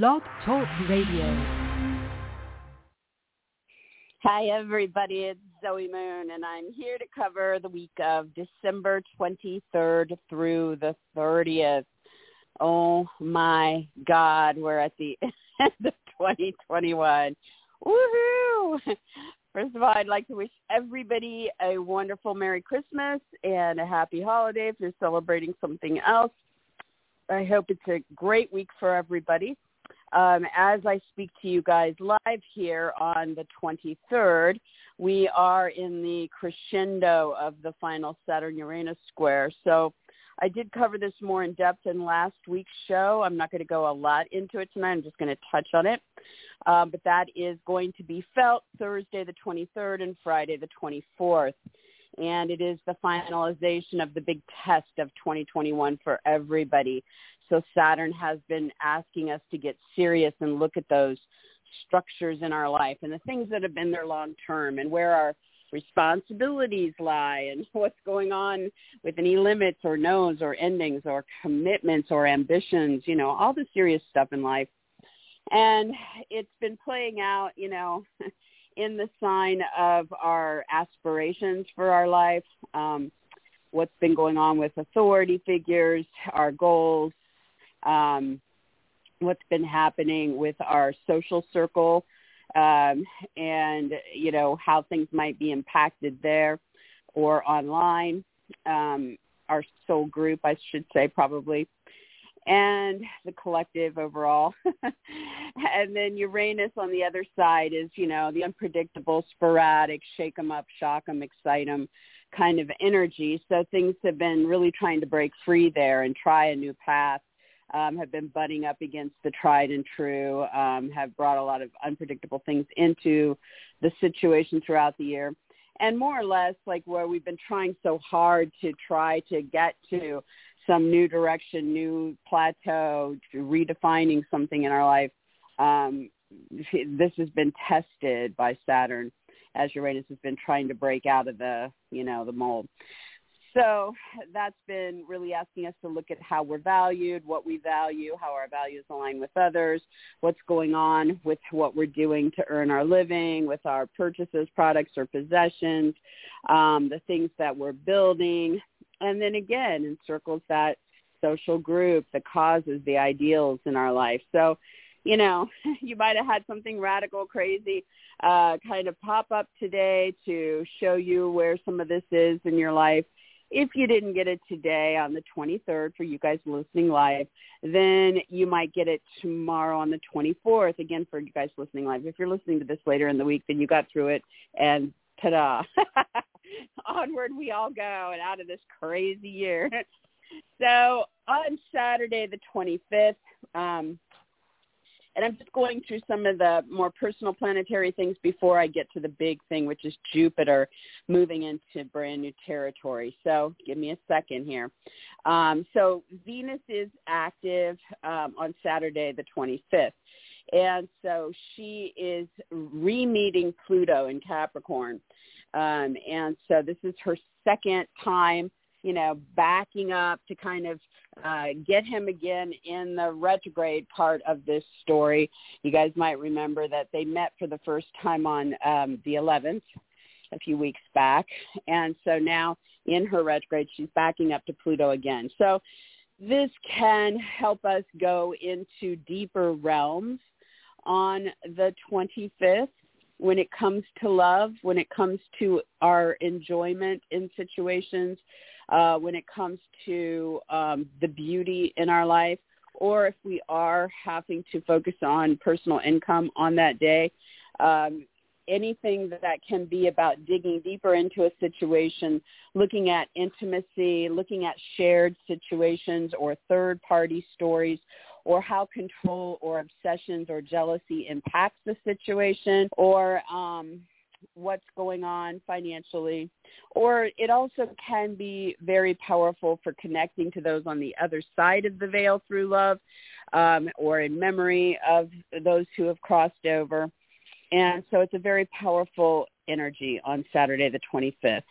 Blog Talk Radio. Hi, everybody. It's Zoe Moon, and I'm here to cover the week of December 23rd through the 30th. Oh my God, we're at the end of 2021. Woohoo! First of all, I'd like to wish everybody a wonderful Merry Christmas and a happy holiday if you're celebrating something else. I hope it's a great week for everybody. Um, as I speak to you guys live here on the 23rd, we are in the crescendo of the final Saturn-Uranus square. So I did cover this more in depth in last week's show. I'm not going to go a lot into it tonight. I'm just going to touch on it. Um, but that is going to be felt Thursday the 23rd and Friday the 24th. And it is the finalization of the big test of 2021 for everybody. So Saturn has been asking us to get serious and look at those structures in our life and the things that have been there long term and where our responsibilities lie and what's going on with any limits or no's or endings or commitments or ambitions, you know, all the serious stuff in life. And it's been playing out, you know, in the sign of our aspirations for our life, um, what's been going on with authority figures, our goals, um, what's been happening with our social circle, um, and you know how things might be impacted there or online. Um, our soul group, I should say, probably, and the collective overall. and then Uranus on the other side is, you know, the unpredictable, sporadic, shake 'em up, shock 'em, excite 'em kind of energy. So things have been really trying to break free there and try a new path um, have been butting up against the tried and true, um, have brought a lot of unpredictable things into the situation throughout the year. And more or less like where we've been trying so hard to try to get to some new direction, new plateau, redefining something in our life. Um, this has been tested by Saturn as Uranus has been trying to break out of the, you know, the mold. So that's been really asking us to look at how we're valued, what we value, how our values align with others, what's going on with what we're doing to earn our living, with our purchases, products, or possessions, um, the things that we're building. And then again, encircles that social group, the causes, the ideals in our life. So, you know, you might have had something radical, crazy, uh, kind of pop up today to show you where some of this is in your life if you didn't get it today on the 23rd for you guys listening live, then you might get it tomorrow on the 24th, again for you guys listening live. If you're listening to this later in the week, then you got through it and ta-da. Onward we all go and out of this crazy year. so on Saturday the 25th, um, and I'm just going through some of the more personal planetary things before I get to the big thing, which is Jupiter moving into brand new territory. So give me a second here. Um, so Venus is active um, on Saturday the 25th. And so she is re-meeting Pluto in Capricorn. Um, and so this is her second time you know, backing up to kind of uh, get him again in the retrograde part of this story. You guys might remember that they met for the first time on um, the 11th a few weeks back. And so now in her retrograde, she's backing up to Pluto again. So this can help us go into deeper realms on the 25th when it comes to love, when it comes to our enjoyment in situations, uh, when it comes to um, the beauty in our life, or if we are having to focus on personal income on that day, um, anything that can be about digging deeper into a situation, looking at intimacy, looking at shared situations or third-party stories, or how control or obsessions or jealousy impacts the situation, or um, what's going on financially. Or it also can be very powerful for connecting to those on the other side of the veil through love um, or in memory of those who have crossed over. And so it's a very powerful energy on Saturday the 25th.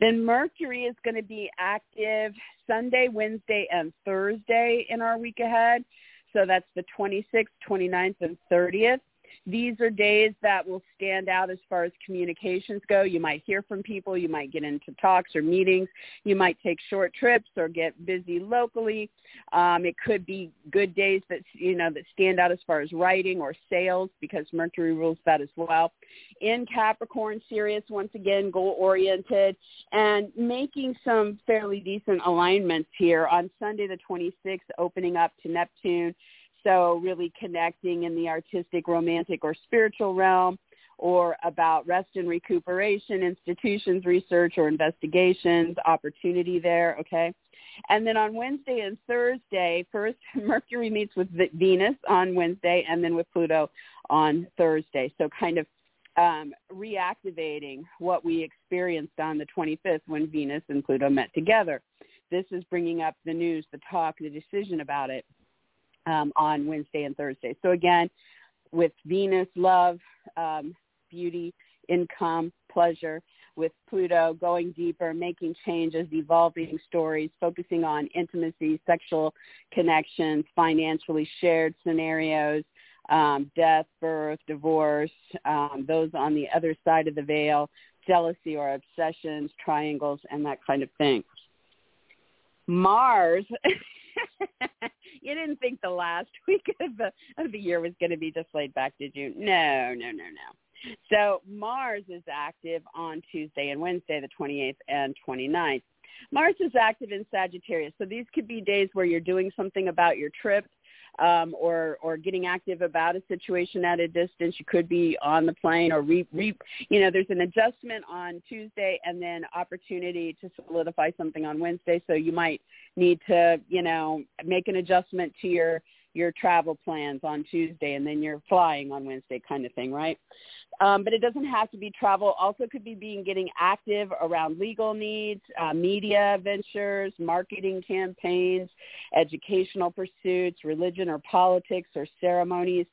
Then Mercury is going to be active Sunday, Wednesday, and Thursday in our week ahead. So that's the 26th, 29th, and 30th. These are days that will stand out as far as communications go. You might hear from people. You might get into talks or meetings. You might take short trips or get busy locally. Um, it could be good days that you know that stand out as far as writing or sales because Mercury rules that as well. In Capricorn, serious once again goal oriented and making some fairly decent alignments here on Sunday the 26th, opening up to Neptune so really connecting in the artistic, romantic, or spiritual realm or about rest and recuperation, institutions, research or investigations, opportunity there, okay? And then on Wednesday and Thursday, first Mercury meets with Venus on Wednesday and then with Pluto on Thursday. So kind of um, reactivating what we experienced on the 25th when Venus and Pluto met together. This is bringing up the news, the talk, the decision about it um, on Wednesday and Thursday. So again, with Venus, love, um, beauty, income, pleasure. With Pluto, going deeper, making changes, evolving stories, focusing on intimacy, sexual connections, financially shared scenarios, um, death, birth, divorce, um, those on the other side of the veil, jealousy or obsessions, triangles, and that kind of thing. Mars you didn't think the last week of the of the year was going to be just laid back, did you? No, no, no, no. So Mars is active on Tuesday and Wednesday, the 28th and 29th. Mars is active in Sagittarius, so these could be days where you're doing something about your trip um, or or getting active about a situation at a distance. You could be on the plane or re, re you know there's an adjustment on Tuesday and then opportunity to solidify something on Wednesday. So you might need to you know make an adjustment to your your travel plans on Tuesday and then you're flying on Wednesday kind of thing, right? Um, but it doesn't have to be travel. Also could be being getting active around legal needs, uh, media ventures, marketing campaigns, educational pursuits, religion or politics or ceremonies.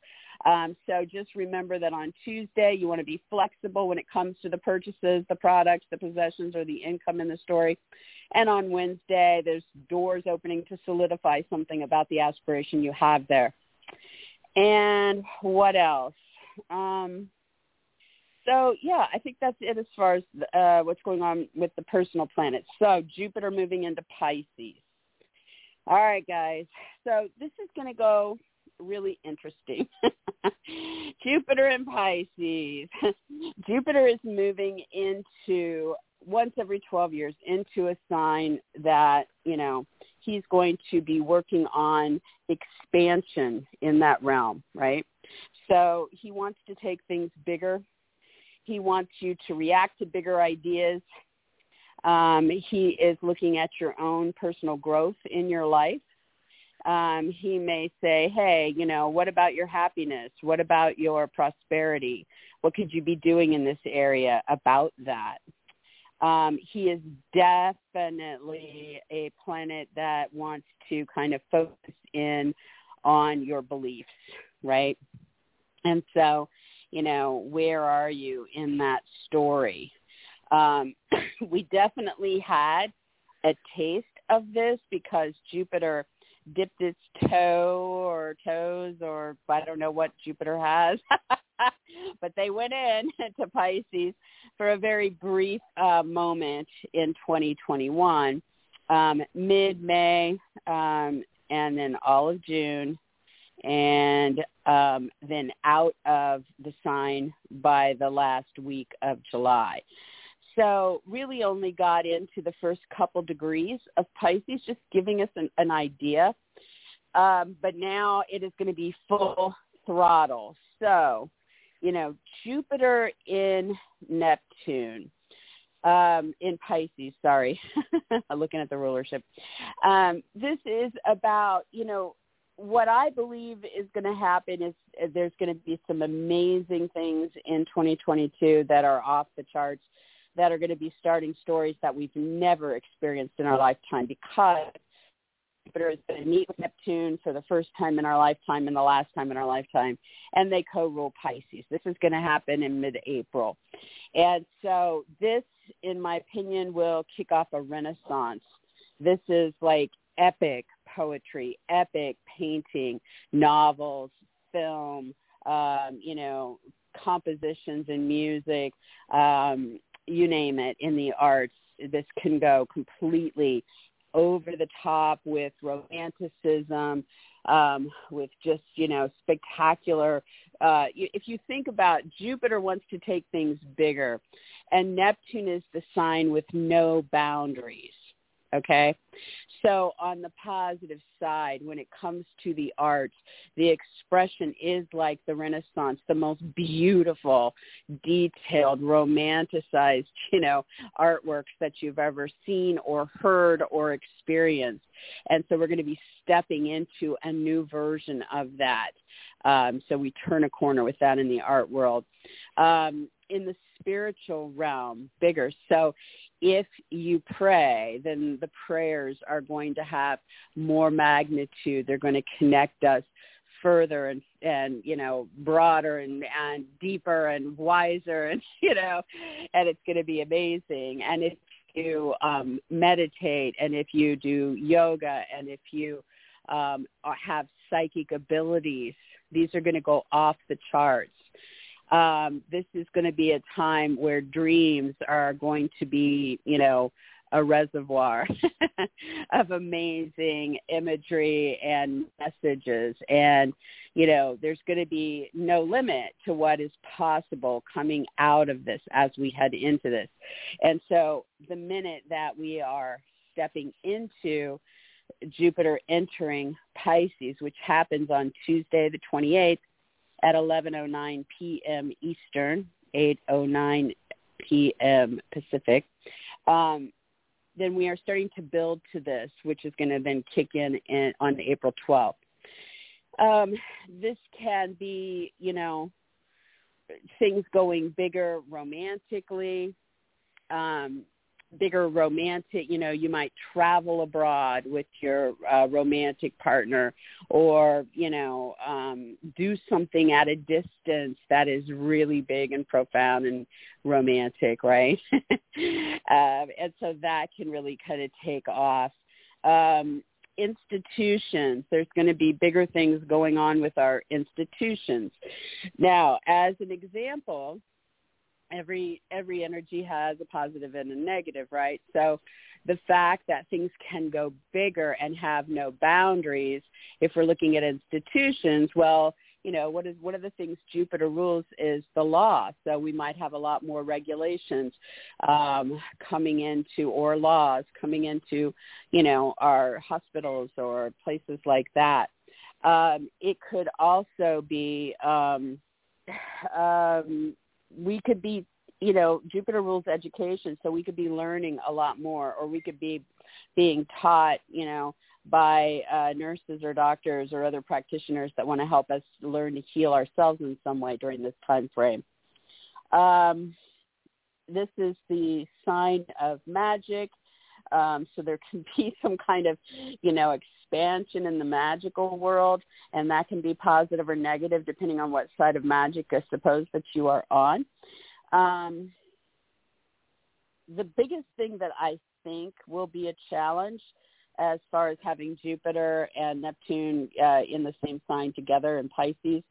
Um, so just remember that on Tuesday you want to be flexible when it comes to the purchases, the products, the possessions, or the income in the story. And on Wednesday there's doors opening to solidify something about the aspiration you have there. And what else? Um, so yeah, I think that's it as far as uh, what's going on with the personal planets. So Jupiter moving into Pisces. All right, guys. So this is going to go really interesting. Jupiter and Pisces. Jupiter is moving into once every 12 years into a sign that, you know, he's going to be working on expansion in that realm, right? So he wants to take things bigger. He wants you to react to bigger ideas. Um, he is looking at your own personal growth in your life um, he may say, hey, you know, what about your happiness? What about your prosperity? What could you be doing in this area about that? Um, he is definitely a planet that wants to kind of focus in on your beliefs, right? And so, you know, where are you in that story? Um, we definitely had a taste of this because Jupiter dipped its toe or toes or I don't know what Jupiter has, but they went in to Pisces for a very brief uh, moment in 2021, um, mid-May, um, and then all of June, and um, then out of the sign by the last week of July. So really only got into the first couple degrees of Pisces, just giving us an, an idea. Um, but now it is going to be full throttle. So, you know, Jupiter in Neptune, um, in Pisces, sorry, looking at the rulership. Um, this is about, you know, what I believe is going to happen is there's going to be some amazing things in 2022 that are off the charts that are going to be starting stories that we've never experienced in our lifetime because Jupiter is going to meet with Neptune for the first time in our lifetime and the last time in our lifetime, and they co-rule Pisces. This is going to happen in mid-April. And so this, in my opinion, will kick off a renaissance. This is like epic, poetry, epic painting, novels, film, um, you know, compositions and music, um, you name it, in the arts. This can go completely over the top with romanticism, um, with just, you know, spectacular. Uh, if you think about Jupiter wants to take things bigger, and Neptune is the sign with no boundaries. Okay. So on the positive side, when it comes to the arts, the expression is like the Renaissance, the most beautiful, detailed, romanticized, you know, artworks that you've ever seen or heard or experienced. And so we're going to be stepping into a new version of that. Um, so we turn a corner with that in the art world. Um, in the spiritual realm, bigger. So if you pray, then the prayers are going to have more magnitude. They're going to connect us further and and you know broader and and deeper and wiser and you know and it's going to be amazing and if you um meditate and if you do yoga and if you um have psychic abilities these are going to go off the charts um, this is going to be a time where dreams are going to be, you know, a reservoir of amazing imagery and messages. And, you know, there's going to be no limit to what is possible coming out of this as we head into this. And so the minute that we are stepping into Jupiter entering Pisces, which happens on Tuesday the 28th, at 11:09 p.m. Eastern, 8:09 p.m. Pacific. Um, then we are starting to build to this, which is going to then kick in, in on April 12th. Um, this can be, you know, things going bigger romantically, um, bigger romantic, you know, you might travel abroad with your uh, romantic partner or, you know, um, do something at a distance that is really big and profound and romantic, right? um, and so that can really kind of take off. Um, institutions. There's going to be bigger things going on with our institutions. Now, as an example, every every energy has a positive and a negative, right? So the fact that things can go bigger and have no boundaries, if we're looking at institutions, well, you know, what is one of the things Jupiter rules is the law. So we might have a lot more regulations um, coming into or laws coming into, you know, our hospitals or places like that. Um, it could also be um, um, we could be you know jupiter rules education so we could be learning a lot more or we could be being taught you know by uh, nurses or doctors or other practitioners that want to help us learn to heal ourselves in some way during this time frame. Um, this is the sign of magic um, so there can be some kind of you know expansion in the magical world, and that can be positive or negative depending on what side of magic I suppose that you are on. Um, the biggest thing that I think will be a challenge as far as having Jupiter and Neptune uh, in the same sign together in Pisces.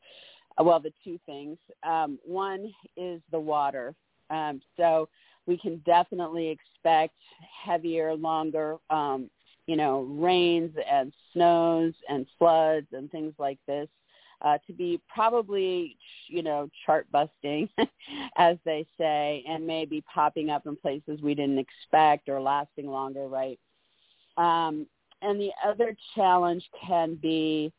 Uh, well, the two things. Um, one is the water. Um, so we can definitely expect heavier, longer um, you know, rains and snows and floods and things like this uh, to be probably, you know, chart busting, as they say, and maybe popping up in places we didn't expect or lasting longer, right? Um, and the other challenge can be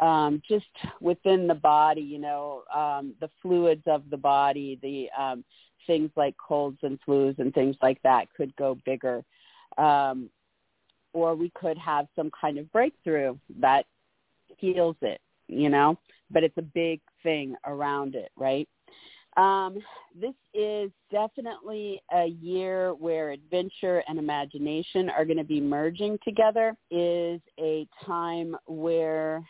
um, just within the body, you know, um, the fluids of the body, the um, things like colds and flus and things like that could go bigger. Um, or we could have some kind of breakthrough that heals it, you know, but it's a big thing around it, right? Um, this is definitely a year where adventure and imagination are going to be merging together. Is a time where,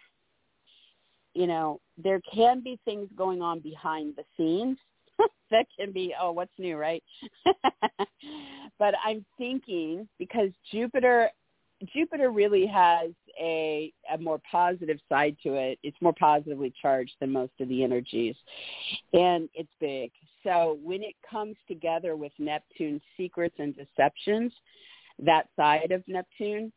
you know, there can be things going on behind the scenes that can be, oh, what's new, right? but I'm thinking because Jupiter Jupiter really has a, a more positive side to it. It's more positively charged than most of the energies, and it's big. So when it comes together with Neptune's secrets and deceptions, that side of Neptune,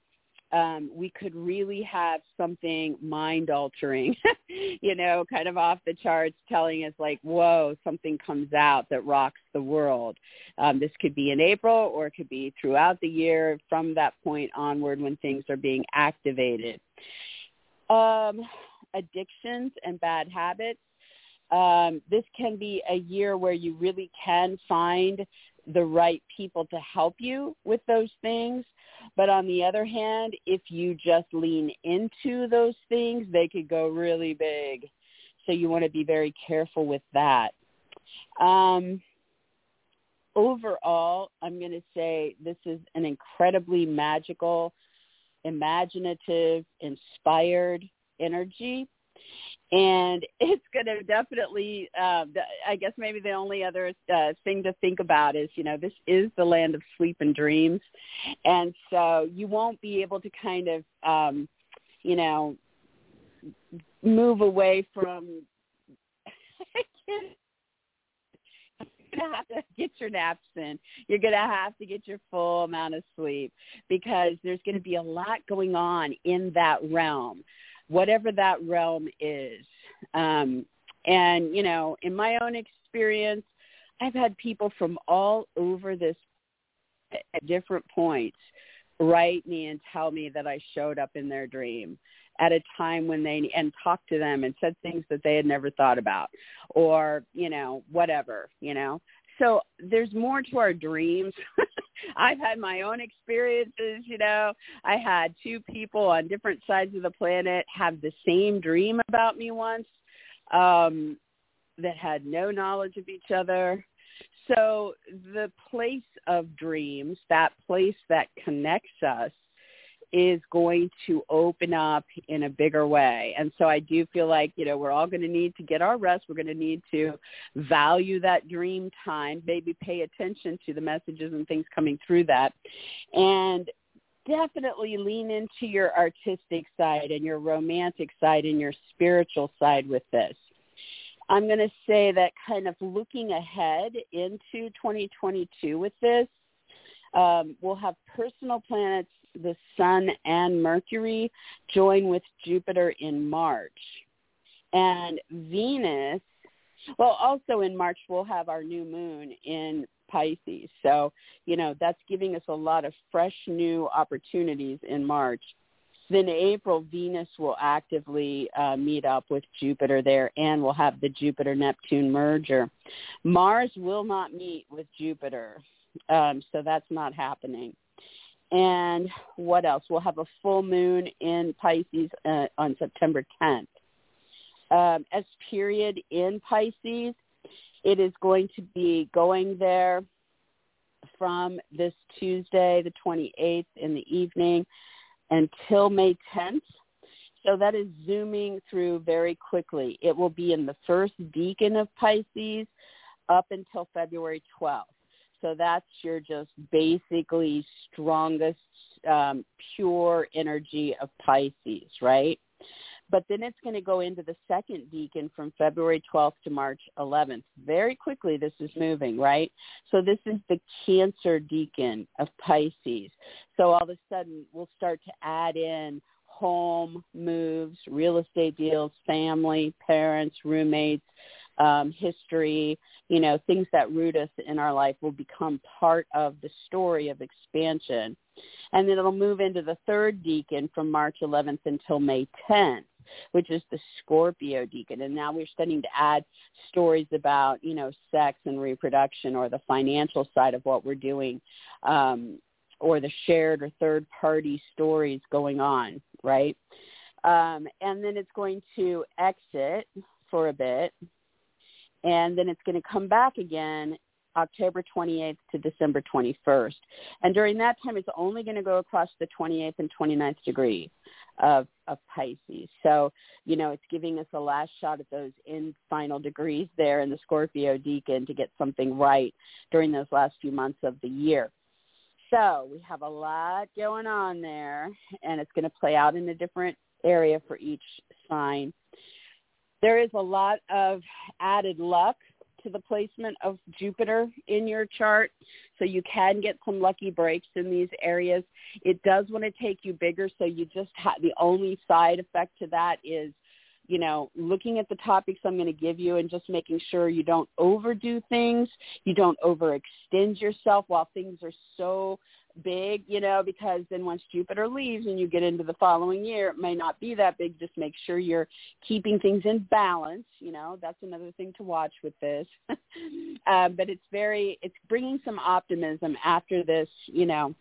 um, we could really have something mind altering, you know, kind of off the charts telling us like, whoa, something comes out that rocks the world. Um, this could be in April or it could be throughout the year from that point onward when things are being activated. Um, addictions and bad habits. Um, this can be a year where you really can find the right people to help you with those things. But on the other hand, if you just lean into those things, they could go really big. So you want to be very careful with that. Um, overall, I'm going to say this is an incredibly magical, imaginative, inspired energy and it's going to definitely uh, i guess maybe the only other uh, thing to think about is you know this is the land of sleep and dreams and so you won't be able to kind of um you know move away from you're to have to get your naps in. You're to have to get your full amount of sleep because there's to be a lot going on in that realm whatever that realm is. Um, and, you know, in my own experience, I've had people from all over this at different points write me and tell me that I showed up in their dream at a time when they and talked to them and said things that they had never thought about or you know whatever you know so there's more to our dreams. I've had my own experiences, you know. I had two people on different sides of the planet have the same dream about me once um that had no knowledge of each other. So the place of dreams, that place that connects us is going to open up in a bigger way. And so I do feel like, you know, we're all going to need to get our rest. We're going to need to value that dream time, maybe pay attention to the messages and things coming through that. And definitely lean into your artistic side and your romantic side and your spiritual side with this. I'm going to say that kind of looking ahead into 2022 with this, um, we'll have personal planets the Sun and Mercury join with Jupiter in March. And Venus, well, also in March we'll have our new moon in Pisces. So, you know, that's giving us a lot of fresh new opportunities in March. Then April, Venus will actively uh, meet up with Jupiter there, and we'll have the Jupiter-Neptune merger. Mars will not meet with Jupiter, um, so that's not happening. And what else? We'll have a full moon in Pisces uh, on September 10th. Um, S period in Pisces, it is going to be going there from this Tuesday, the 28th in the evening until May 10th. So that is zooming through very quickly. It will be in the first decan of Pisces up until February 12th. So that's your just basically strongest um, pure energy of Pisces, right? But then it's going to go into the second decan from February 12th to March 11th. Very quickly, this is moving, right? So this is the Cancer decan of Pisces. So all of a sudden, we'll start to add in home moves, real estate deals, family, parents, roommates, um, history, you know, things that root us in our life will become part of the story of expansion. And then it'll move into the third decan from March 11th until May 10th which is the Scorpio decan. And now we're starting to add stories about, you know, sex and reproduction or the financial side of what we're doing um, or the shared or third party stories going on, right? Um, and then it's going to exit for a bit and then it's going to come back again October 28th to December 21st. And during that time, it's only going to go across the 28th and 29th degree of, of Pisces. So, you know, it's giving us a last shot at those in final degrees there in the Scorpio decan to get something right during those last few months of the year. So we have a lot going on there, and it's going to play out in a different area for each sign. There is a lot of added luck to the placement of Jupiter in your chart. So you can get some lucky breaks in these areas. It does want to take you bigger. So you just have the only side effect to that is, you know, looking at the topics I'm going to give you and just making sure you don't overdo things. You don't overextend yourself while things are so big, you know, because then once Jupiter leaves and you get into the following year, it may not be that big. Just make sure you're keeping things in balance. You know, that's another thing to watch with this. um, but it's very, it's bringing some optimism after this, you know,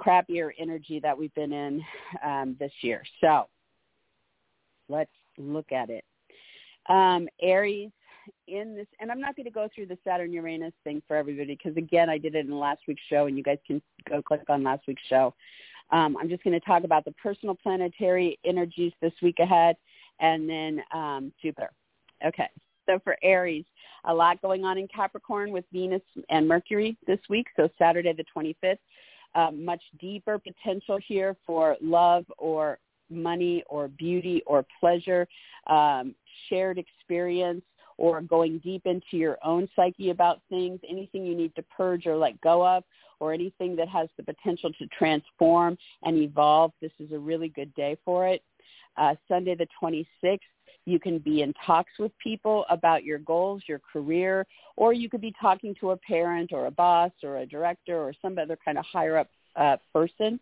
crappier energy that we've been in um, this year. So let's look at it. Um, Aries in this, and I'm not going to go through the Saturn Uranus thing for everybody because again, I did it in last week's show, and you guys can go click on last week's show. Um, I'm just going to talk about the personal planetary energies this week ahead, and then um, Jupiter. Okay, so for Aries, a lot going on in Capricorn with Venus and Mercury this week. So Saturday the 25th, um, much deeper potential here for love or money or beauty or pleasure, um, shared experience, or going deep into your own psyche about things, anything you need to purge or let go of, or anything that has the potential to transform and evolve, this is a really good day for it. Uh, Sunday the 26th, you can be in talks with people about your goals, your career, or you could be talking to a parent or a boss or a director or some other kind of higher up uh, person.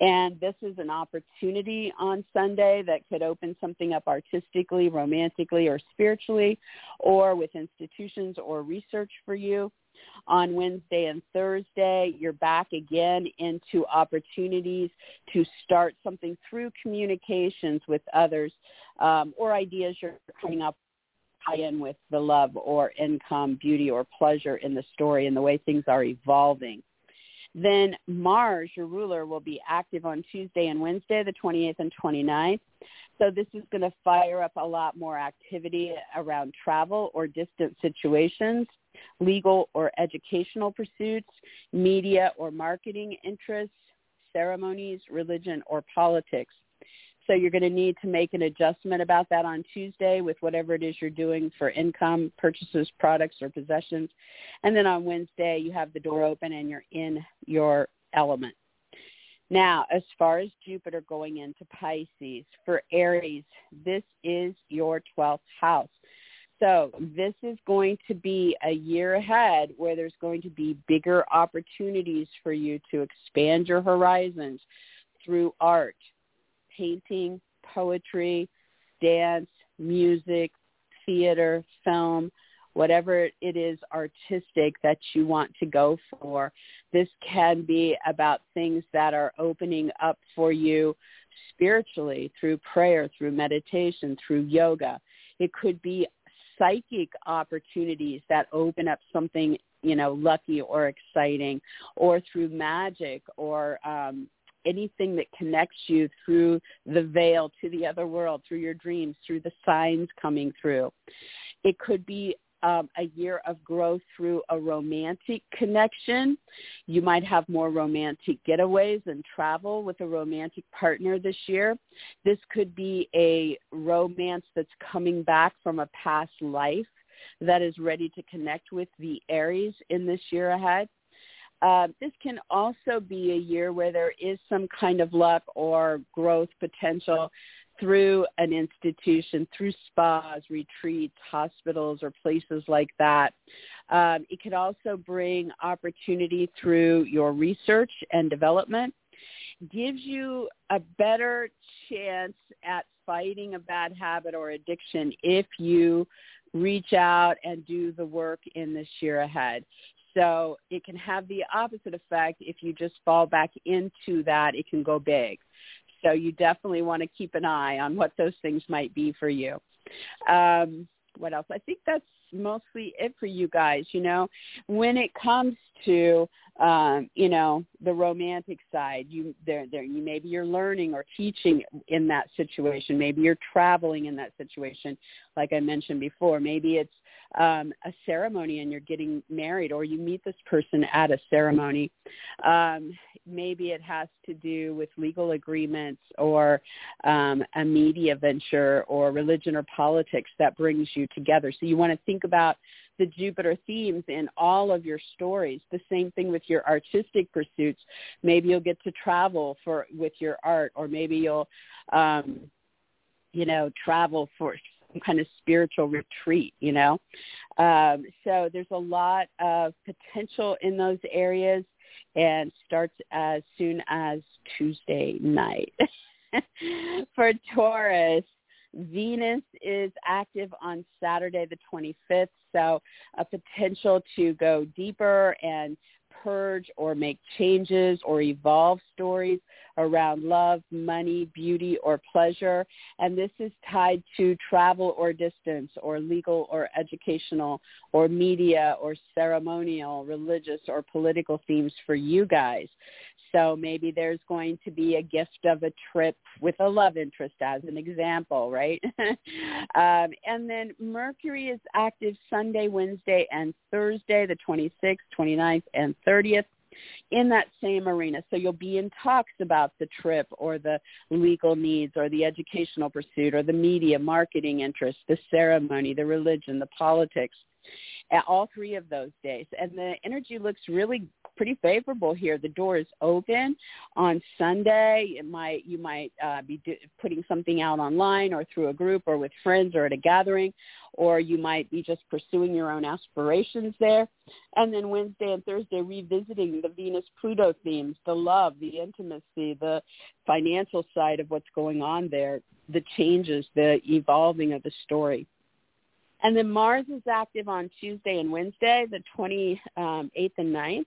And this is an opportunity on Sunday that could open something up artistically, romantically, or spiritually, or with institutions or research for you. On Wednesday and Thursday, you're back again into opportunities to start something through communications with others um, or ideas you're coming up tie in with the love or income, beauty or pleasure in the story and the way things are evolving. Then Mars, your ruler, will be active on Tuesday and Wednesday, the 28th and 29th. So this is going to fire up a lot more activity around travel or distant situations, legal or educational pursuits, media or marketing interests, ceremonies, religion, or politics. So you're going to need to make an adjustment about that on Tuesday with whatever it is you're doing for income, purchases, products, or possessions. And then on Wednesday, you have the door open and you're in your element. Now, as far as Jupiter going into Pisces, for Aries, this is your 12th house. So this is going to be a year ahead where there's going to be bigger opportunities for you to expand your horizons through art, painting, poetry, dance, music, theater, film, whatever it is artistic that you want to go for. This can be about things that are opening up for you spiritually through prayer, through meditation, through yoga. It could be psychic opportunities that open up something you know lucky or exciting or through magic or um anything that connects you through the veil to the other world, through your dreams, through the signs coming through. It could be um, a year of growth through a romantic connection. You might have more romantic getaways and travel with a romantic partner this year. This could be a romance that's coming back from a past life that is ready to connect with the Aries in this year ahead. Uh, this can also be a year where there is some kind of luck or growth potential through an institution, through spas, retreats, hospitals, or places like that. Um, it could also bring opportunity through your research and development. Gives you a better chance at fighting a bad habit or addiction if you reach out and do the work in this year ahead. So it can have the opposite effect. If you just fall back into that, it can go big. So you definitely want to keep an eye on what those things might be for you. Um, what else? I think that's mostly it for you guys. You know, when it comes to um, you know the romantic side, you there there you maybe you're learning or teaching in that situation. Maybe you're traveling in that situation, like I mentioned before. Maybe it's um, a ceremony and you're getting married or you meet this person at a ceremony. Um, maybe it has to do with legal agreements or um, a media venture or religion or politics that brings you together. So you want to think about the Jupiter themes in all of your stories. The same thing with your artistic pursuits. Maybe you'll get to travel for with your art, or maybe you'll, um, you know, travel for kind of spiritual retreat. You know, um, so there's a lot of potential in those areas, and starts as soon as Tuesday night. for Taurus, Venus is active on Saturday the 25th, so a potential to go deeper and purge or make changes or evolve stories around love, money, beauty, or pleasure. And this is tied to travel or distance or legal or educational or media or ceremonial, religious or political themes for you guys. So maybe there's going to be a gift of a trip with a love interest as an example, right? um, and then Mercury is active Sunday, Wednesday, and Thursday, the 26th, 29th, and 30th in that same arena. So you'll be in talks about the trip or the legal needs or the educational pursuit or the media marketing interest, the ceremony, the religion, the politics all three of those days. And the energy looks really pretty favorable here. The door is open on Sunday. It might you might uh, be do, putting something out online or through a group or with friends or at a gathering, or you might be just pursuing your own aspirations there. And then Wednesday and Thursday revisiting the Venus Pluto themes, the love, the intimacy, the financial side of what's going on there, the changes, the evolving of the story. And then Mars is active on Tuesday and Wednesday, the 28th um, and 9th.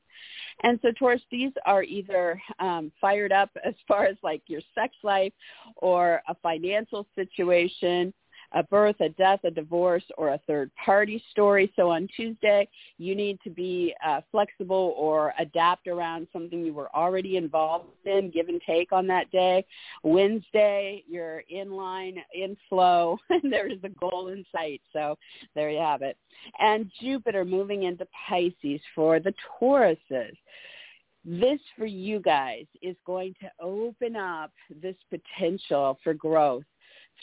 And so Taurus, these are either um, fired up as far as like your sex life or a financial situation a birth, a death, a divorce, or a third party story. So on Tuesday, you need to be uh, flexible or adapt around something you were already involved in, give and take on that day. Wednesday, you're in line, in flow, and there is a goal in sight. So there you have it. And Jupiter moving into Pisces for the Tauruses this for you guys is going to open up this potential for growth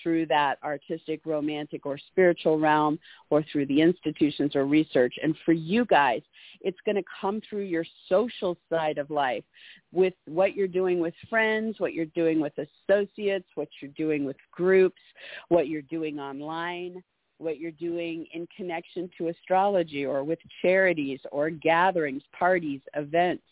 through that artistic, romantic, or spiritual realm or through the institutions or research. And for you guys, it's going to come through your social side of life with what you're doing with friends, what you're doing with associates, what you're doing with groups, what you're doing online what you're doing in connection to astrology or with charities or gatherings, parties, events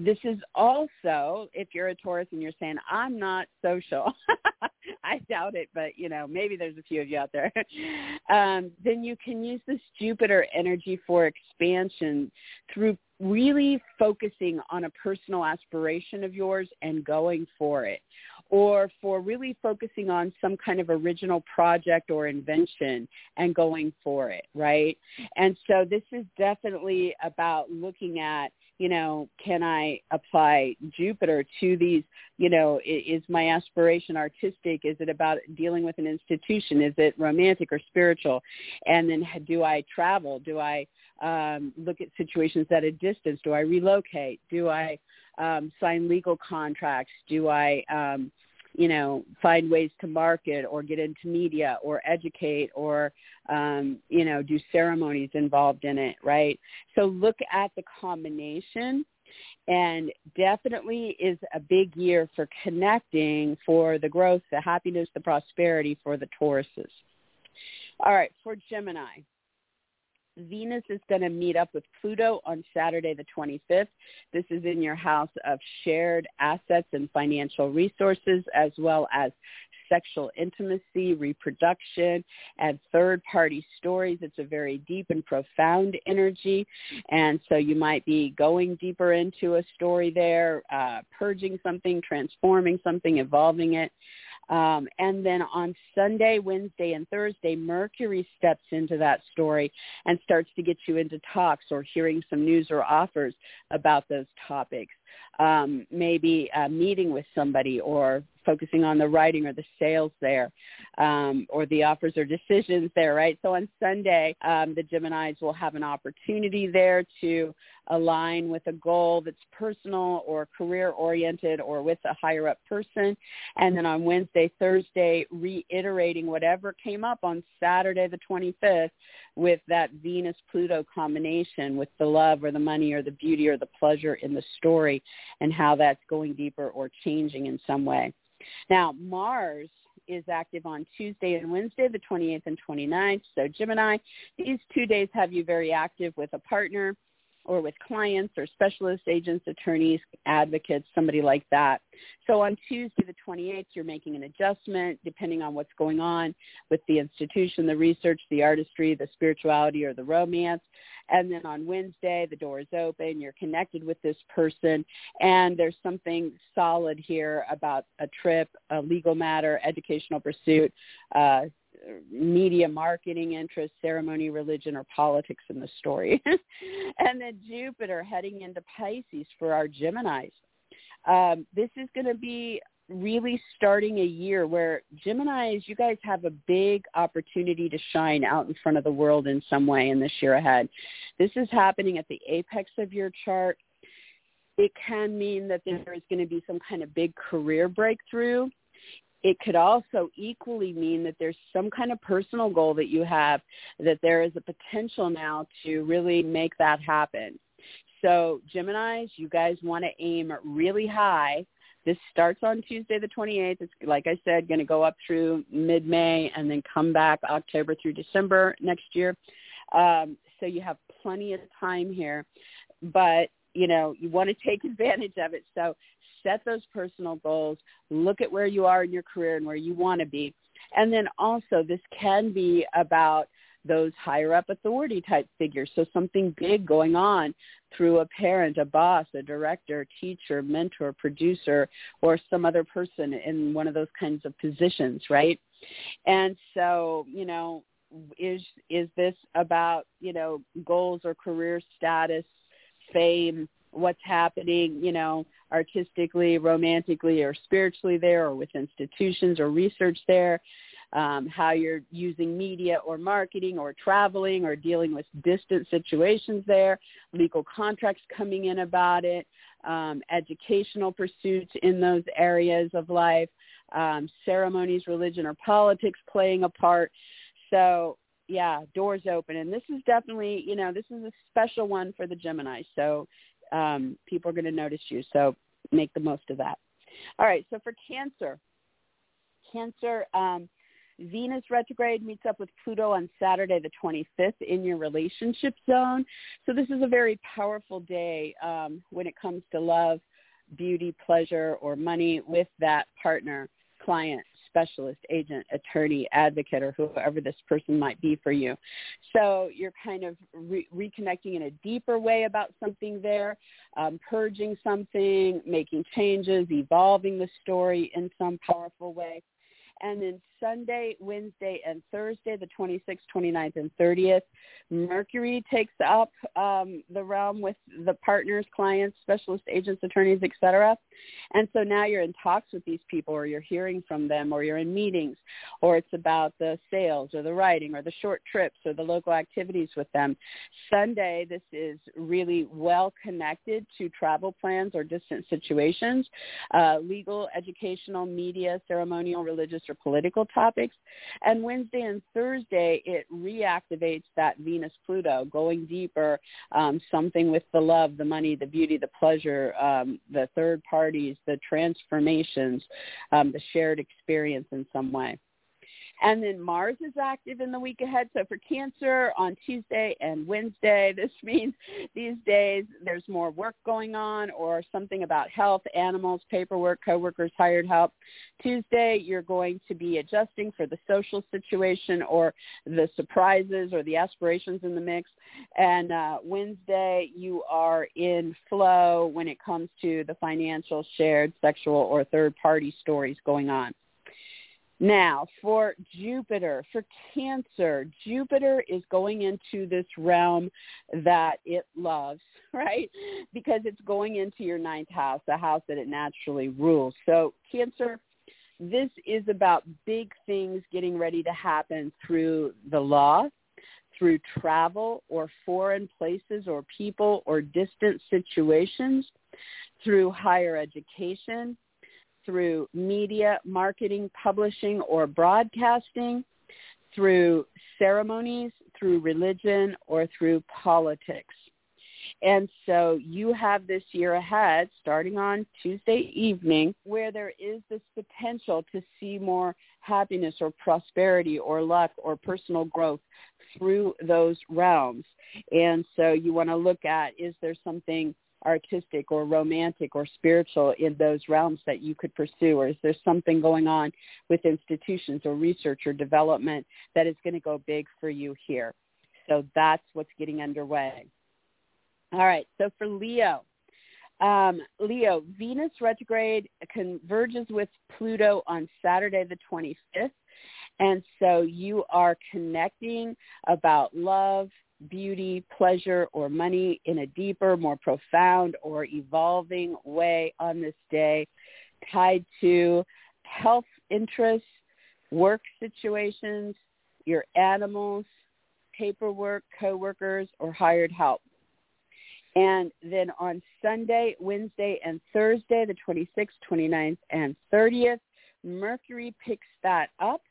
this is also if you're a Taurus and you're saying I'm not social, I doubt it, but you know maybe there's a few of you out there. um, then you can use this Jupiter energy for expansion through really focusing on a personal aspiration of yours and going for it or for really focusing on some kind of original project or invention and going for it, right? And so this is definitely about looking at you know, can I apply Jupiter to these, you know, is my aspiration artistic? Is it about dealing with an institution? Is it romantic or spiritual? And then do I travel? Do I um, look at situations at a distance? Do I relocate? Do I um, sign legal contracts? Do I, um, you know, find ways to market or get into media or educate or, um, you know, do ceremonies involved in it, right? So look at the combination and definitely is a big year for connecting for the growth, the happiness, the prosperity for the Tauruses. All right, for Gemini. Venus is going to meet up with Pluto on Saturday the 25th. This is in your house of shared assets and financial resources as well as sexual intimacy, reproduction, and third-party stories. It's a very deep and profound energy, and so you might be going deeper into a story there, uh, purging something, transforming something, evolving it. Um, and then on Sunday, Wednesday, and Thursday, Mercury steps into that story and starts to get you into talks or hearing some news or offers about those topics. Um, maybe a meeting with somebody or focusing on the writing or the sales there, um, or the offers or decisions there, right? So on Sunday, um, the Geminis will have an opportunity there to align with a goal that's personal or career oriented or with a higher up person. And then on Wednesday, Thursday, reiterating whatever came up on Saturday the 25th with that Venus Pluto combination with the love or the money or the beauty or the pleasure in the story and how that's going deeper or changing in some way. Now, Mars is active on Tuesday and Wednesday, the 28th and 29th. So Gemini, these two days have you very active with a partner or with clients or specialist agents, attorneys, advocates, somebody like that. So on Tuesday the 28th, you're making an adjustment depending on what's going on with the institution, the research, the artistry, the spirituality, or the romance. And then on Wednesday, the door is open. You're connected with this person, and there's something solid here about a trip, a legal matter, educational pursuit, uh, media marketing interest, ceremony, religion, or politics in the story. and then Jupiter heading into Pisces for our Geminis. Um, this is going to be really starting a year where Geminis, you guys have a big opportunity to shine out in front of the world in some way in this year ahead. This is happening at the apex of your chart. It can mean that there is going to be some kind of big career breakthrough it could also equally mean that there's some kind of personal goal that you have that there is a potential now to really make that happen. So Geminis, you guys want to aim really high. This starts on Tuesday the 28th. It's, like I said, going to go up through mid-May and then come back October through December next year. Um, so you have plenty of time here. But you know, you want to take advantage of it. So set those personal goals, look at where you are in your career and where you want to be. And then also this can be about those higher up authority type figures. So something big going on through a parent, a boss, a director, teacher, mentor, producer, or some other person in one of those kinds of positions, right? And so, you know, is is this about, you know, goals or career status, fame, what's happening, you know, artistically, romantically, or spiritually there, or with institutions or research there, um, how you're using media or marketing or traveling or dealing with distant situations there, legal contracts coming in about it, um, educational pursuits in those areas of life, um, ceremonies, religion, or politics playing a part. So yeah, doors open. And this is definitely, you know, this is a special one for the Gemini. So um, people are going to notice you. So make the most of that. All right. So for Cancer, Cancer, um, Venus retrograde meets up with Pluto on Saturday the 25th in your relationship zone. So this is a very powerful day um, when it comes to love, beauty, pleasure, or money with that partner, client, specialist, agent, attorney, advocate, or whoever this person might be for you. So you're kind of re- reconnecting in a deeper way about something there, um, purging something, making changes, evolving the story in some powerful way. And then Sunday, Wednesday, and Thursday, the 26th, 29th, and 30th. Mercury takes up um, the realm with the partners, clients, specialist agents, attorneys, etc. And so now you're in talks with these people or you're hearing from them or you're in meetings or it's about the sales or the writing or the short trips or the local activities with them. Sunday, this is really well connected to travel plans or distant situations, uh, legal, educational, media, ceremonial, religious, or political topics. And Wednesday and Thursday, it reactivates that Venus-Pluto, going deeper, um, something with the love, the money, the beauty, the pleasure, um, the third parties, the transformations, um, the shared experience in some way. And then Mars is active in the week ahead. So for Cancer on Tuesday and Wednesday, this means these days there's more work going on or something about health, animals, paperwork, coworkers, hired help. Tuesday, you're going to be adjusting for the social situation or the surprises or the aspirations in the mix. And uh, Wednesday, you are in flow when it comes to the financial, shared, sexual, or third-party stories going on. Now, for Jupiter, for Cancer, Jupiter is going into this realm that it loves, right? Because it's going into your ninth house, the house that it naturally rules. So Cancer, this is about big things getting ready to happen through the law, through travel or foreign places or people or distant situations, through higher education, through media, marketing, publishing, or broadcasting, through ceremonies, through religion, or through politics. And so you have this year ahead, starting on Tuesday evening, where there is this potential to see more happiness or prosperity or luck or personal growth through those realms. And so you want to look at, is there something artistic or romantic or spiritual in those realms that you could pursue? Or is there something going on with institutions or research or development that is going to go big for you here? So that's what's getting underway. All right, so for Leo, um, Leo, Venus retrograde converges with Pluto on Saturday the 25th. And so you are connecting about love, beauty, pleasure, or money in a deeper, more profound, or evolving way on this day, tied to health interests, work situations, your animals, paperwork, coworkers, or hired help. And then on Sunday, Wednesday, and Thursday, the 26th, 29th, and 30th, Mercury picks that up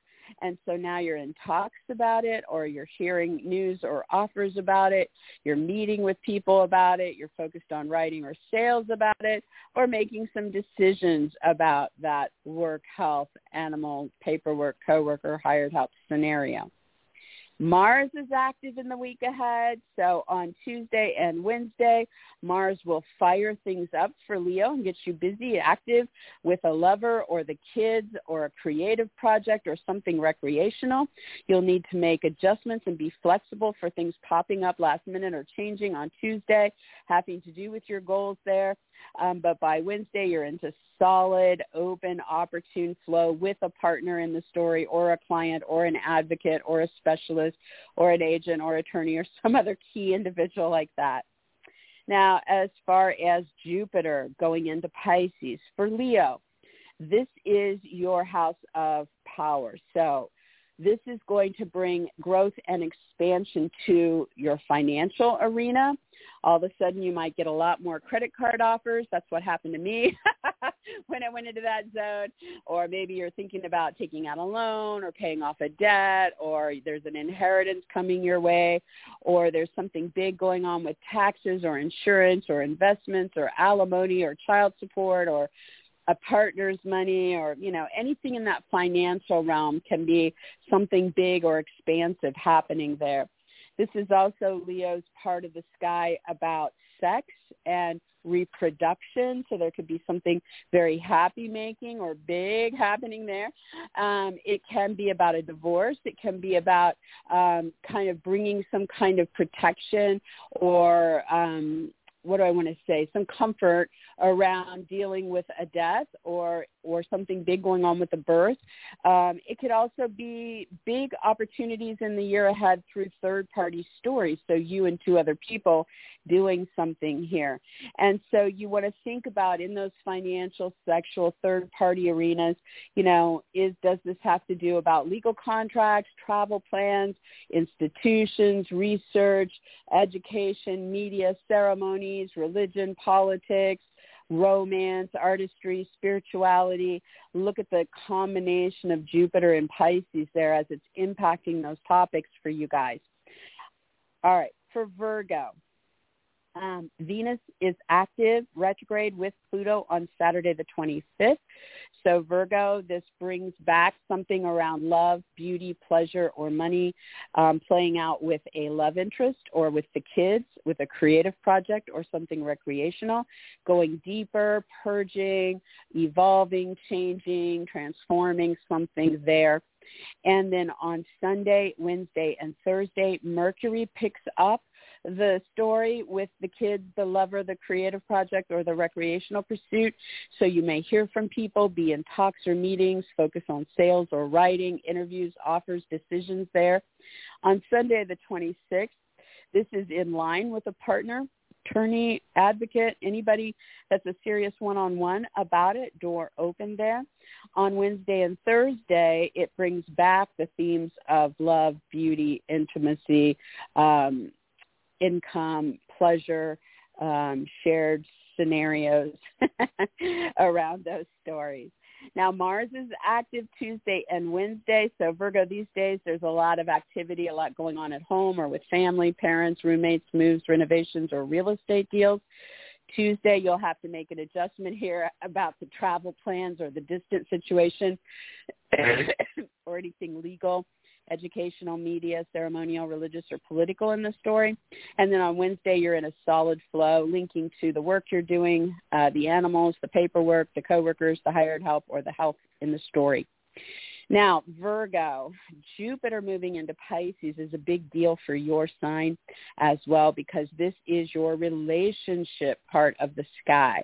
and so now you're in talks about it or you're hearing news or offers about it. You're meeting with people about it. You're focused on writing or sales about it or making some decisions about that work, health, animal, paperwork, coworker, hired help scenario. Mars is active in the week ahead. So on Tuesday and Wednesday, Mars will fire things up for Leo and get you busy, active with a lover or the kids or a creative project or something recreational. You'll need to make adjustments and be flexible for things popping up last minute or changing on Tuesday, having to do with your goals there. Um, but by Wednesday, you're into solid, open, opportune flow with a partner in the story or a client or an advocate or a specialist or an agent or attorney or some other key individual like that. Now, as far as Jupiter going into Pisces, for Leo, this is your house of power. So this is going to bring growth and expansion to your financial arena all of a sudden you might get a lot more credit card offers. That's what happened to me when I went into that zone. Or maybe you're thinking about taking out a loan or paying off a debt or there's an inheritance coming your way or there's something big going on with taxes or insurance or investments or alimony or child support or a partner's money or you know anything in that financial realm can be something big or expansive happening there this is also Leo's part of the sky about sex and reproduction. So there could be something very happy making or big happening there. Um, it can be about a divorce. It can be about um, kind of bringing some kind of protection or um, what do I want to say, some comfort around dealing with a death or or something big going on with a birth. Um, it could also be big opportunities in the year ahead through third party stories. So you and two other people doing something here. And so you want to think about in those financial, sexual, third party arenas, you know, is does this have to do about legal contracts, travel plans, institutions, research, education, media, ceremonies, religion, politics, romance, artistry, spirituality. Look at the combination of Jupiter and Pisces there as it's impacting those topics for you guys. All right, for Virgo. Um, Venus is active retrograde with Pluto on Saturday the 25th. So Virgo, this brings back something around love, beauty, pleasure, or money, um, playing out with a love interest or with the kids, with a creative project or something recreational, going deeper, purging, evolving, changing, transforming something there. And then on Sunday, Wednesday, and Thursday, Mercury picks up the story with the kids, the lover, the creative project, or the recreational pursuit. So you may hear from people, be in talks or meetings, focus on sales or writing, interviews, offers, decisions there. On Sunday the 26th, this is in line with a partner attorney, advocate, anybody that's a serious one-on-one about it, door open there. On Wednesday and Thursday, it brings back the themes of love, beauty, intimacy, um, income, pleasure, um, shared scenarios around those stories. Now Mars is active Tuesday and Wednesday, so Virgo these days there's a lot of activity, a lot going on at home or with family, parents, roommates, moves, renovations, or real estate deals. Tuesday you'll have to make an adjustment here about the travel plans or the distance situation or anything legal educational, media, ceremonial, religious, or political in the story. And then on Wednesday, you're in a solid flow, linking to the work you're doing, uh, the animals, the paperwork, the coworkers, the hired help, or the health in the story. Now, Virgo, Jupiter moving into Pisces is a big deal for your sign as well because this is your relationship part of the sky.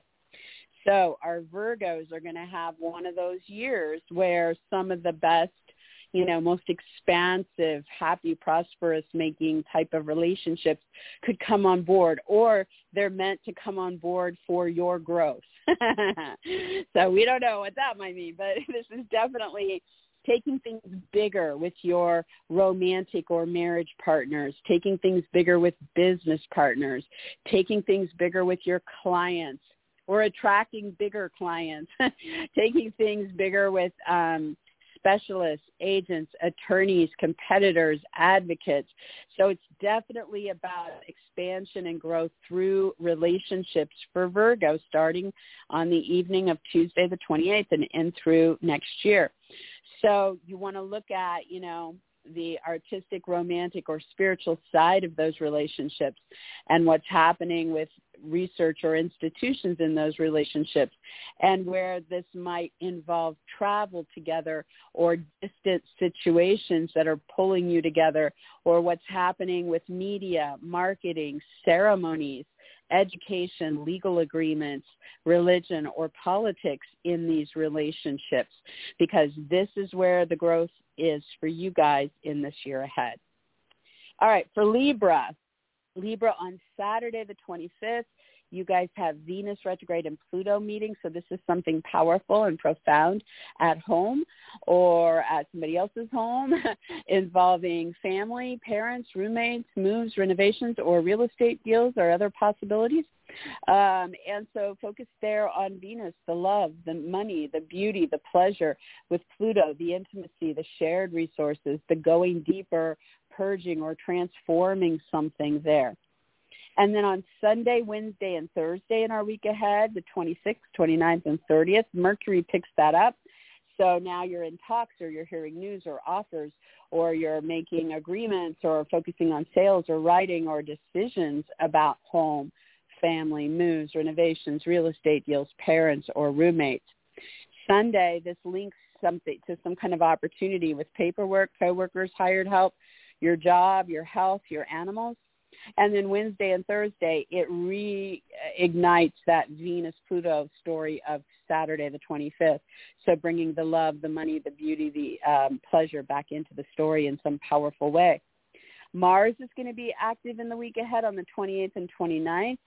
So our Virgos are going to have one of those years where some of the best you know, most expansive, happy, prosperous making type of relationships could come on board or they're meant to come on board for your growth. so we don't know what that might mean, but this is definitely taking things bigger with your romantic or marriage partners, taking things bigger with business partners, taking things bigger with your clients or attracting bigger clients, taking things bigger with um, specialists, agents, attorneys, competitors, advocates. So it's definitely about expansion and growth through relationships for Virgo starting on the evening of Tuesday the 28th and, and through next year. So you want to look at, you know, the artistic, romantic, or spiritual side of those relationships and what's happening with research or institutions in those relationships and where this might involve travel together or distant situations that are pulling you together or what's happening with media, marketing, ceremonies, education, legal agreements, religion, or politics in these relationships. Because this is where the growth is for you guys in this year ahead. All right, for Libra, Libra on Saturday the 25th, you guys have Venus retrograde and Pluto meeting, so this is something powerful and profound at home or at somebody else's home involving family, parents, roommates, moves, renovations, or real estate deals or other possibilities. Um, and so focus there on Venus, the love, the money, the beauty, the pleasure. With Pluto, the intimacy, the shared resources, the going deeper, purging or transforming something there. And then on Sunday, Wednesday, and Thursday in our week ahead, the 26th, 29th, and 30th, Mercury picks that up. So now you're in talks or you're hearing news or offers or you're making agreements or focusing on sales or writing or decisions about home, family, moves, renovations, real estate deals, parents, or roommates. Sunday, this links something to some kind of opportunity with paperwork, coworkers, hired help, your job, your health, your animals. And then Wednesday and Thursday, it reignites that Venus-Pluto story of Saturday the 25th. So bringing the love, the money, the beauty, the um, pleasure back into the story in some powerful way. Mars is going to be active in the week ahead on the 28th and 29th.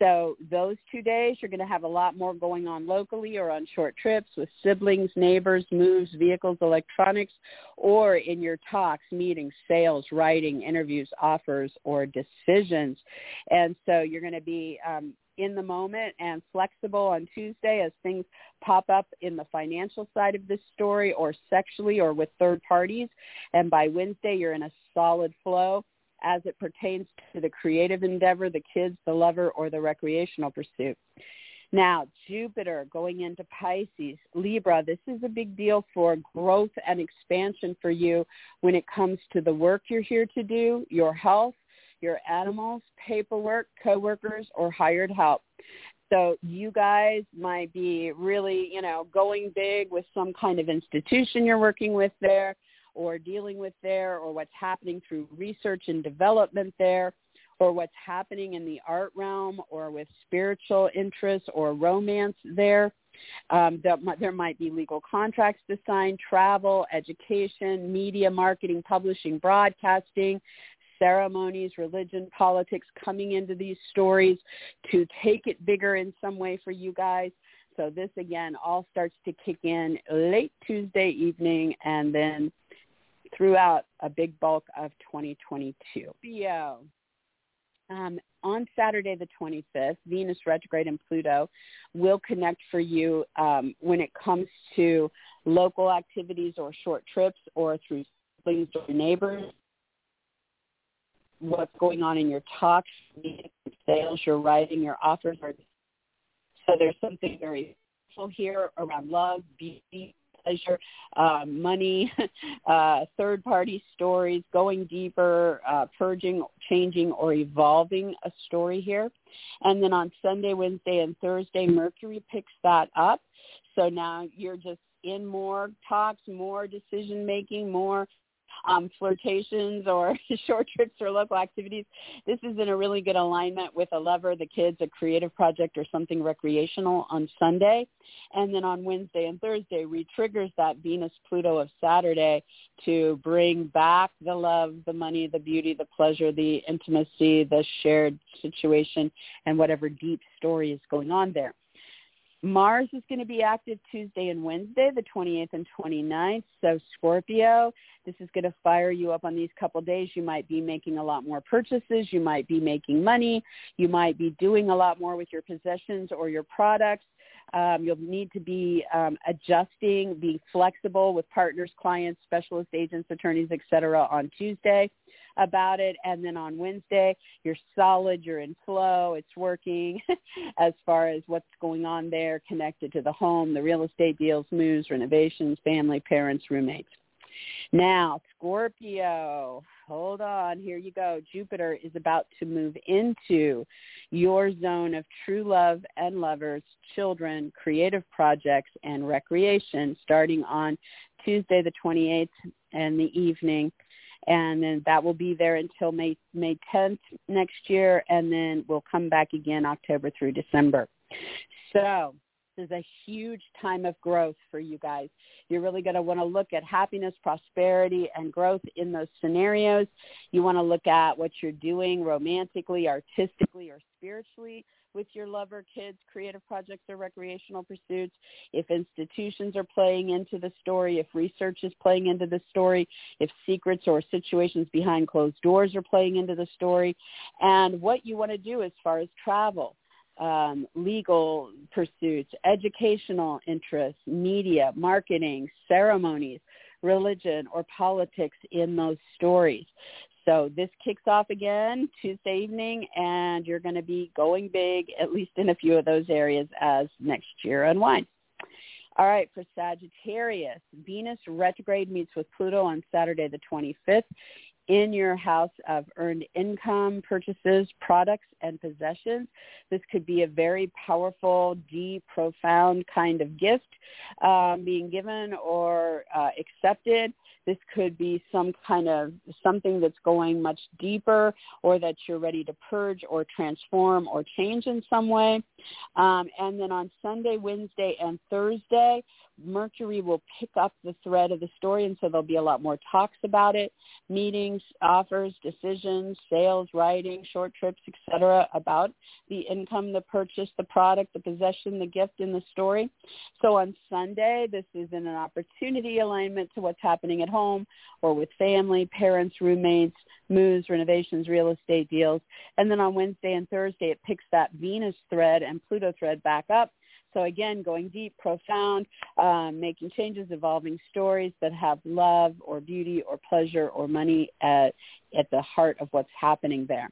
So those two days, you're going to have a lot more going on locally or on short trips with siblings, neighbors, moves, vehicles, electronics, or in your talks, meetings, sales, writing, interviews, offers, or decisions. And so you're going to be um, in the moment and flexible on Tuesday as things pop up in the financial side of this story or sexually or with third parties. And by Wednesday, you're in a solid flow as it pertains to the creative endeavor, the kids, the lover, or the recreational pursuit. Now, Jupiter going into Pisces, Libra, this is a big deal for growth and expansion for you when it comes to the work you're here to do, your health, your animals, paperwork, coworkers, or hired help. So you guys might be really, you know, going big with some kind of institution you're working with there or dealing with there or what's happening through research and development there or what's happening in the art realm or with spiritual interests or romance there. Um, there, there might be legal contracts to sign, travel, education, media, marketing, publishing, broadcasting, ceremonies, religion, politics coming into these stories to take it bigger in some way for you guys. So this again all starts to kick in late Tuesday evening and then throughout a big bulk of 2022. Theo. Um, on Saturday the 25th, Venus retrograde and Pluto will connect for you um, when it comes to local activities or short trips or through siblings or neighbors. What's going on in your talks, sales, your writing, your offers. Are, so there's something very here around love, beauty, pleasure, uh, money, uh, third-party stories, going deeper, uh, purging, changing, or evolving a story here. And then on Sunday, Wednesday, and Thursday, Mercury picks that up. So now you're just in more talks, more decision making, more um, flirtations or short trips or local activities. This is in a really good alignment with a lover, the kids, a creative project, or something recreational on Sunday. And then on Wednesday and Thursday, re-triggers that Venus-Pluto of Saturday to bring back the love, the money, the beauty, the pleasure, the intimacy, the shared situation, and whatever deep story is going on there. Mars is going to be active Tuesday and Wednesday, the 28th and 29th. So Scorpio, this is going to fire you up on these couple days. You might be making a lot more purchases. You might be making money. You might be doing a lot more with your possessions or your products. Um, you'll need to be um, adjusting, being flexible with partners, clients, specialist agents, attorneys, etc. on Tuesday about it. And then on Wednesday, you're solid, you're in flow, it's working as far as what's going on there connected to the home, the real estate deals, moves, renovations, family, parents, roommates. Now, Scorpio, hold on. Here you go. Jupiter is about to move into your zone of true love and lovers, children, creative projects, and recreation starting on Tuesday the 28th and the evening and then that will be there until May May 10th next year, and then we'll come back again October through December. So this is a huge time of growth for you guys. You're really going to want to look at happiness, prosperity, and growth in those scenarios. You want to look at what you're doing romantically, artistically, or spiritually with your lover, kids, creative projects, or recreational pursuits, if institutions are playing into the story, if research is playing into the story, if secrets or situations behind closed doors are playing into the story, and what you want to do as far as travel. Um, legal pursuits, educational interests, media, marketing, ceremonies, religion, or politics in those stories. So this kicks off again Tuesday evening, and you're going to be going big, at least in a few of those areas as next year unwinds. All right, for Sagittarius, Venus retrograde meets with Pluto on Saturday the 25th in your house of earned income, purchases, products, and possessions. This could be a very powerful, deep, profound kind of gift um, being given or uh, accepted. This could be some kind of something that's going much deeper or that you're ready to purge or transform or change in some way. Um, and then on Sunday, Wednesday, and Thursday, Mercury will pick up the thread of the story, and so there'll be a lot more talks about it, meetings, offers, decisions, sales, writing, short trips, etc., about the income, the purchase, the product, the possession, the gift in the story. So on Sunday, this is in an opportunity alignment to what's happening at home or with family, parents, roommates, moves, renovations, real estate deals. And then on Wednesday and Thursday, it picks that Venus thread and Pluto thread back up so again, going deep, profound, um, making changes, evolving stories that have love or beauty or pleasure or money at, at the heart of what's happening there.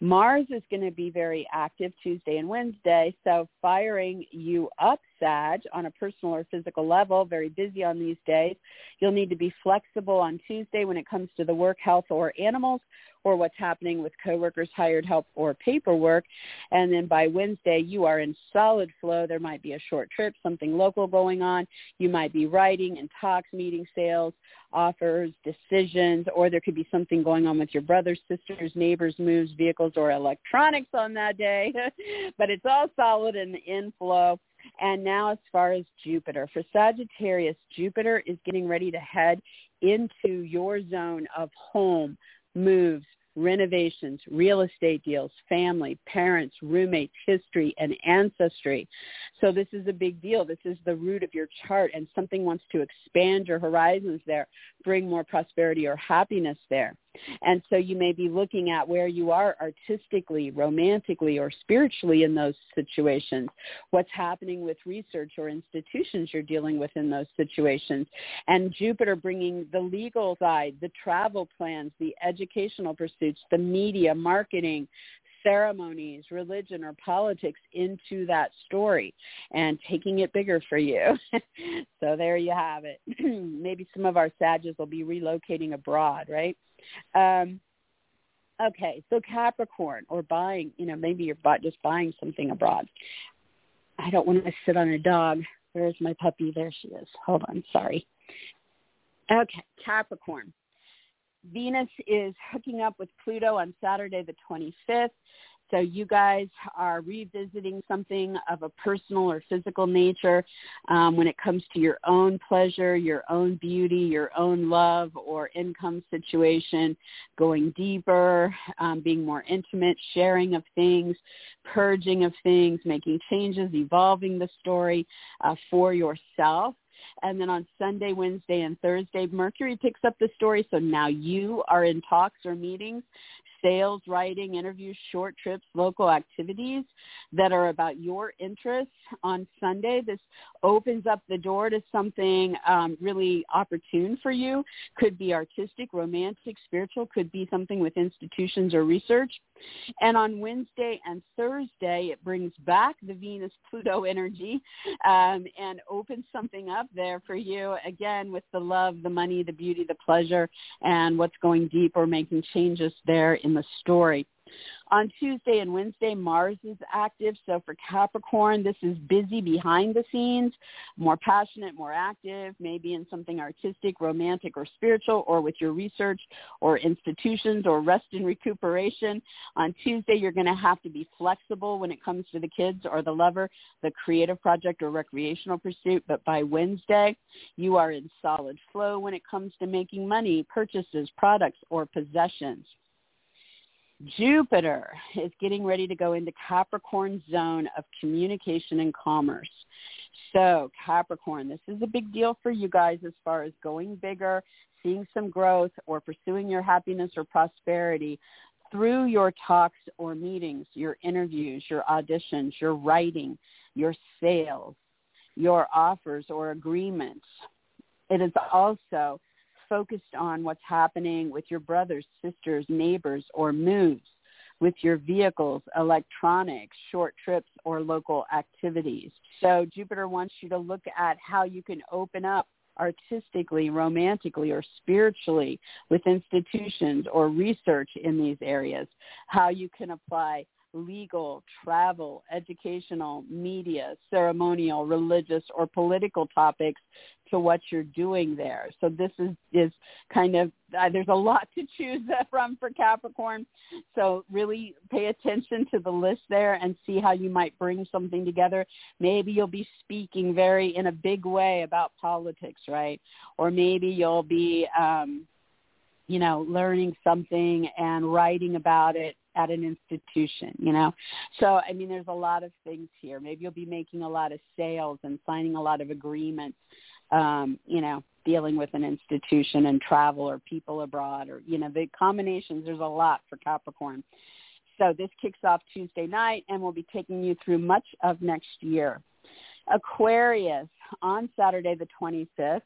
Mars is going to be very active Tuesday and Wednesday, so firing you up, Sag, on a personal or physical level, very busy on these days. You'll need to be flexible on Tuesday when it comes to the work, health, or animals, or what's happening with coworkers, hired help, or paperwork. And then by Wednesday, you are in solid flow. There might be a short trip, something local going on. You might be writing and talks, meeting sales, offers, decisions, or there could be something going on with your brothers, sisters, neighbors, moves, vehicles, or electronics on that day. but it's all solid and in flow. And now as far as Jupiter, for Sagittarius, Jupiter is getting ready to head into your zone of home, moves, renovations, real estate deals, family, parents, roommates, history, and ancestry. So this is a big deal. This is the root of your chart and something wants to expand your horizons there, bring more prosperity or happiness there. And so you may be looking at where you are artistically, romantically, or spiritually in those situations, what's happening with research or institutions you're dealing with in those situations. And Jupiter bringing the legal side, the travel plans, the educational pursuits, the media, marketing, ceremonies, religion, or politics into that story and taking it bigger for you. so there you have it. Maybe some of our Sages will be relocating abroad, right? Um, okay, so Capricorn or buying, you know, maybe you're just buying something abroad. I don't want to sit on a dog. Where's my puppy? There she is. Hold on, sorry. Okay, Capricorn. Venus is hooking up with Pluto on Saturday the 25th. So you guys are revisiting something of a personal or physical nature um, when it comes to your own pleasure, your own beauty, your own love or income situation, going deeper, um, being more intimate, sharing of things, purging of things, making changes, evolving the story uh, for yourself. And then on Sunday, Wednesday, and Thursday, Mercury picks up the story. So now you are in talks or meetings sales, writing, interviews, short trips, local activities that are about your interests on Sunday. This opens up the door to something um, really opportune for you. Could be artistic, romantic, spiritual, could be something with institutions or research. And on Wednesday and Thursday, it brings back the Venus-Pluto energy um, and opens something up there for you, again, with the love, the money, the beauty, the pleasure, and what's going deep or making changes there in the story. On Tuesday and Wednesday, Mars is active. So for Capricorn, this is busy behind the scenes, more passionate, more active, maybe in something artistic, romantic, or spiritual, or with your research or institutions or rest and recuperation. On Tuesday, you're going to have to be flexible when it comes to the kids or the lover, the creative project or recreational pursuit. But by Wednesday, you are in solid flow when it comes to making money, purchases, products, or possessions. Jupiter is getting ready to go into Capricorn zone of communication and commerce. So Capricorn, this is a big deal for you guys as far as going bigger, seeing some growth, or pursuing your happiness or prosperity through your talks or meetings, your interviews, your auditions, your writing, your sales, your offers or agreements. It is also focused on what's happening with your brothers, sisters, neighbors, or moves with your vehicles, electronics, short trips, or local activities. So Jupiter wants you to look at how you can open up artistically, romantically, or spiritually with institutions or research in these areas, how you can apply legal, travel, educational, media, ceremonial, religious, or political topics to what you're doing there. So this is is kind of uh, there's a lot to choose from for Capricorn. So really pay attention to the list there and see how you might bring something together. Maybe you'll be speaking very in a big way about politics, right? Or maybe you'll be um you know, learning something and writing about it at an institution, you know. So, I mean, there's a lot of things here. Maybe you'll be making a lot of sales and signing a lot of agreements um, you know, dealing with an institution and travel or people abroad or, you know, the combinations, there's a lot for Capricorn. So this kicks off Tuesday night and we'll be taking you through much of next year. Aquarius on Saturday the 25th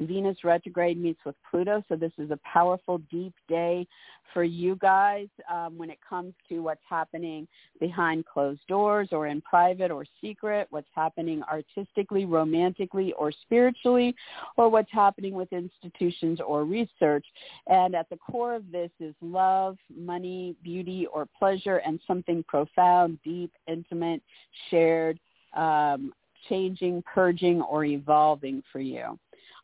Venus retrograde meets with Pluto, so this is a powerful, deep day for you guys um, when it comes to what's happening behind closed doors or in private or secret, what's happening artistically, romantically, or spiritually, or what's happening with institutions or research. And at the core of this is love, money, beauty, or pleasure, and something profound, deep, intimate, shared, um, changing, purging, or evolving for you.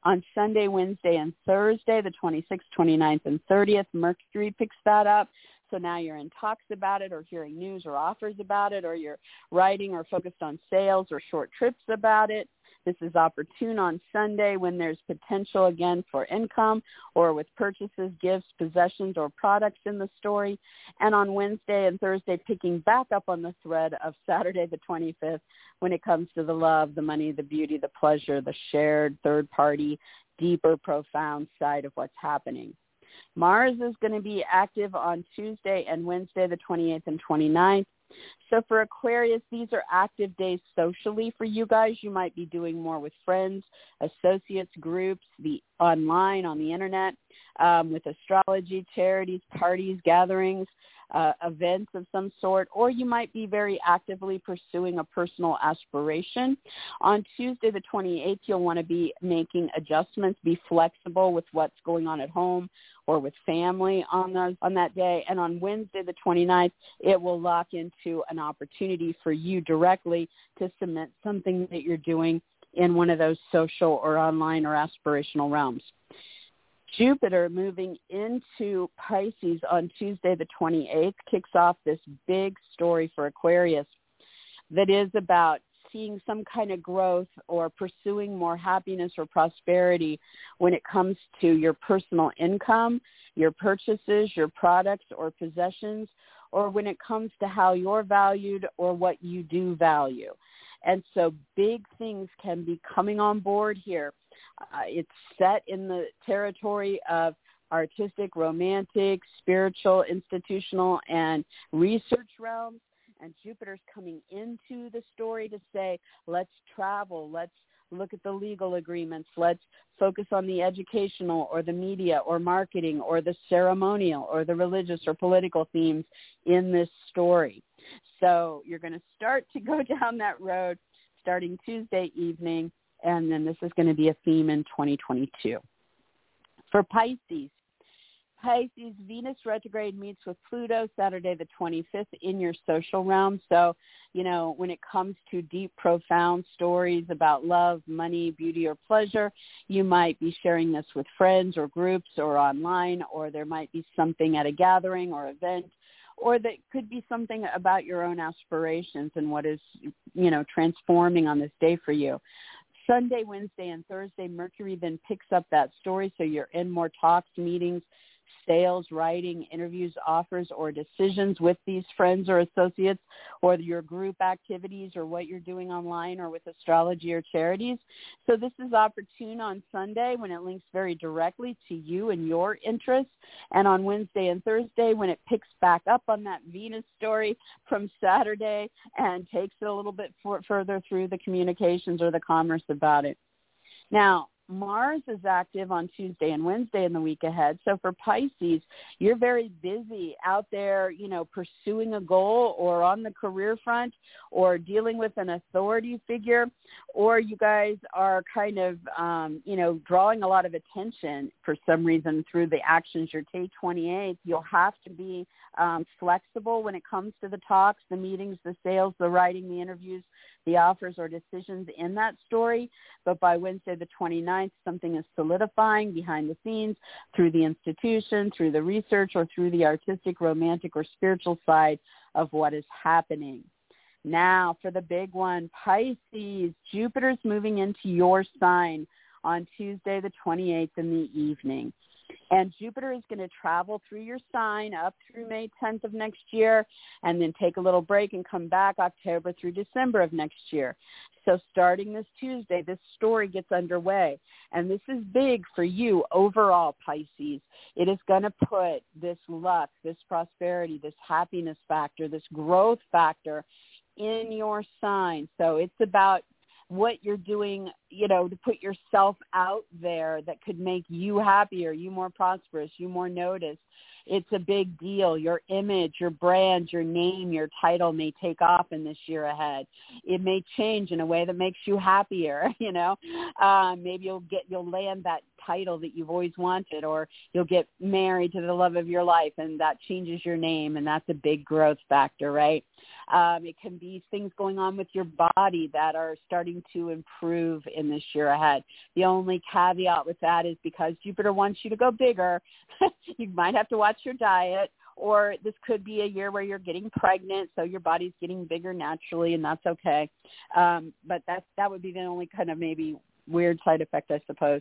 On Sunday, Wednesday, and Thursday, the 26th, 29th, and 30th, Mercury picks that up. So now you're in talks about it or hearing news or offers about it or you're writing or focused on sales or short trips about it. This is opportune on Sunday when there's potential again for income or with purchases, gifts, possessions, or products in the story. And on Wednesday and Thursday, picking back up on the thread of Saturday the 25th when it comes to the love, the money, the beauty, the pleasure, the shared third party, deeper, profound side of what's happening. Mars is going to be active on Tuesday and Wednesday, the 28th and 29th. So for Aquarius, these are active days socially for you guys. You might be doing more with friends, associates, groups, the online, on the internet, um, with astrology, charities, parties, gatherings, uh, events of some sort, or you might be very actively pursuing a personal aspiration. On Tuesday the 28th, you'll want to be making adjustments, be flexible with what's going on at home or with family on those on that day. And on Wednesday the 29th, it will lock into an opportunity for you directly to cement something that you're doing in one of those social or online or aspirational realms. Jupiter moving into Pisces on Tuesday the 28th kicks off this big story for Aquarius that is about seeing some kind of growth or pursuing more happiness or prosperity when it comes to your personal income, your purchases, your products or possessions, or when it comes to how you're valued or what you do value. And so big things can be coming on board here. Uh, it's set in the territory of artistic, romantic, spiritual, institutional, and research realms and Jupiter's coming into the story to say, let's travel, let's look at the legal agreements, let's focus on the educational or the media or marketing or the ceremonial or the religious or political themes in this story. So you're going to start to go down that road starting Tuesday evening, and then this is going to be a theme in 2022. For Pisces, Pisces, Venus retrograde meets with Pluto Saturday the 25th in your social realm. So, you know, when it comes to deep, profound stories about love, money, beauty, or pleasure, you might be sharing this with friends or groups or online, or there might be something at a gathering or event or that could be something about your own aspirations and what is, you know, transforming on this day for you. Sunday, Wednesday, and Thursday, Mercury then picks up that story, so you're in more talks, meetings, sales, writing, interviews, offers, or decisions with these friends or associates or your group activities or what you're doing online or with astrology or charities. So this is opportune on Sunday when it links very directly to you and your interests and on Wednesday and Thursday when it picks back up on that Venus story from Saturday and takes it a little bit for, further through the communications or the commerce about it. Now, Mars is active on Tuesday and Wednesday in the week ahead. So for Pisces, you're very busy out there, you know, pursuing a goal or on the career front or dealing with an authority figure or you guys are kind of, um, you know, drawing a lot of attention for some reason through the actions you're taking. 28th, you'll have to be um, flexible when it comes to the talks, the meetings, the sales, the writing, the interviews, the offers or decisions in that story. But by Wednesday the 29th, something is solidifying behind the scenes through the institution, through the research, or through the artistic, romantic, or spiritual side of what is happening. Now for the big one, Pisces, Jupiter's moving into your sign on Tuesday the 28th in the evening. And Jupiter is going to travel through your sign up through May 10th of next year and then take a little break and come back October through December of next year. So starting this Tuesday, this story gets underway. And this is big for you overall, Pisces. It is going to put this luck, this prosperity, this happiness factor, this growth factor in your sign. So it's about what you're doing, you know, to put yourself out there that could make you happier, you more prosperous, you more noticed. It's a big deal. Your image, your brand, your name, your title may take off in this year ahead. It may change in a way that makes you happier, you know. Um, maybe you'll get you'll land that title that you've always wanted or you'll get married to the love of your life and that changes your name and that's a big growth factor, right? Um, it can be things going on with your body that are starting to improve in this year ahead. The only caveat with that is because Jupiter wants you to go bigger, you might have to watch your diet or this could be a year where you're getting pregnant, so your body's getting bigger naturally, and that's okay. Um, but that that would be the only kind of maybe weird side effect, I suppose.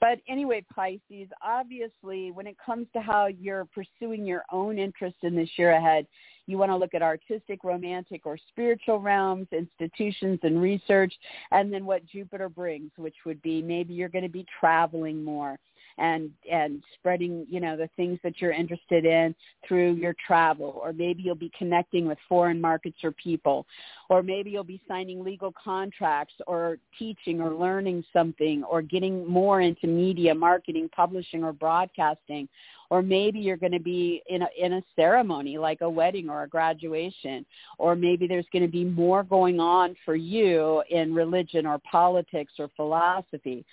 But anyway, Pisces, obviously, when it comes to how you're pursuing your own interest in this year ahead, you want to look at artistic, romantic, or spiritual realms, institutions, and research, and then what Jupiter brings, which would be maybe you're going to be traveling more and and spreading you know the things that you're interested in through your travel. Or maybe you'll be connecting with foreign markets or people. Or maybe you'll be signing legal contracts or teaching or learning something or getting more into media marketing publishing or broadcasting or maybe you're going to be in a in a ceremony like a wedding or a graduation or maybe there's going to be more going on for you in religion or politics or philosophy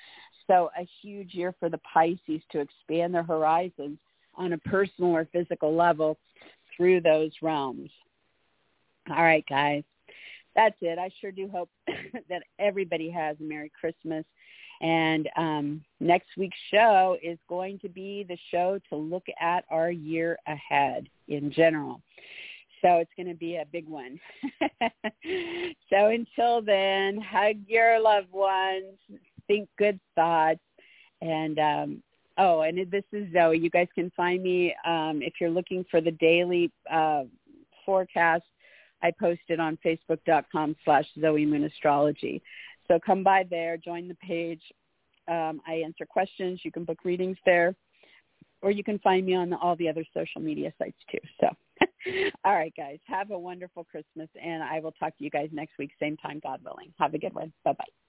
so a huge year for the Pisces to expand their horizons on a personal or physical level through those realms. All right, guys. That's it. I sure do hope that everybody has a Merry Christmas. And um, next week's show is going to be the show to look at our year ahead in general. So it's going to be a big one. so until then, hug your loved ones, think good thoughts. And um, oh, and this is Zoe. You guys can find me um, if you're looking for the daily uh, forecast. I post it on Facebook.com slash Zoe Moon Astrology. So come by there, join the page. Um, I answer questions. You can book readings there, or you can find me on the, all the other social media sites too. So, all right, guys, have a wonderful Christmas, and I will talk to you guys next week, same time, God willing. Have a good one. Bye bye.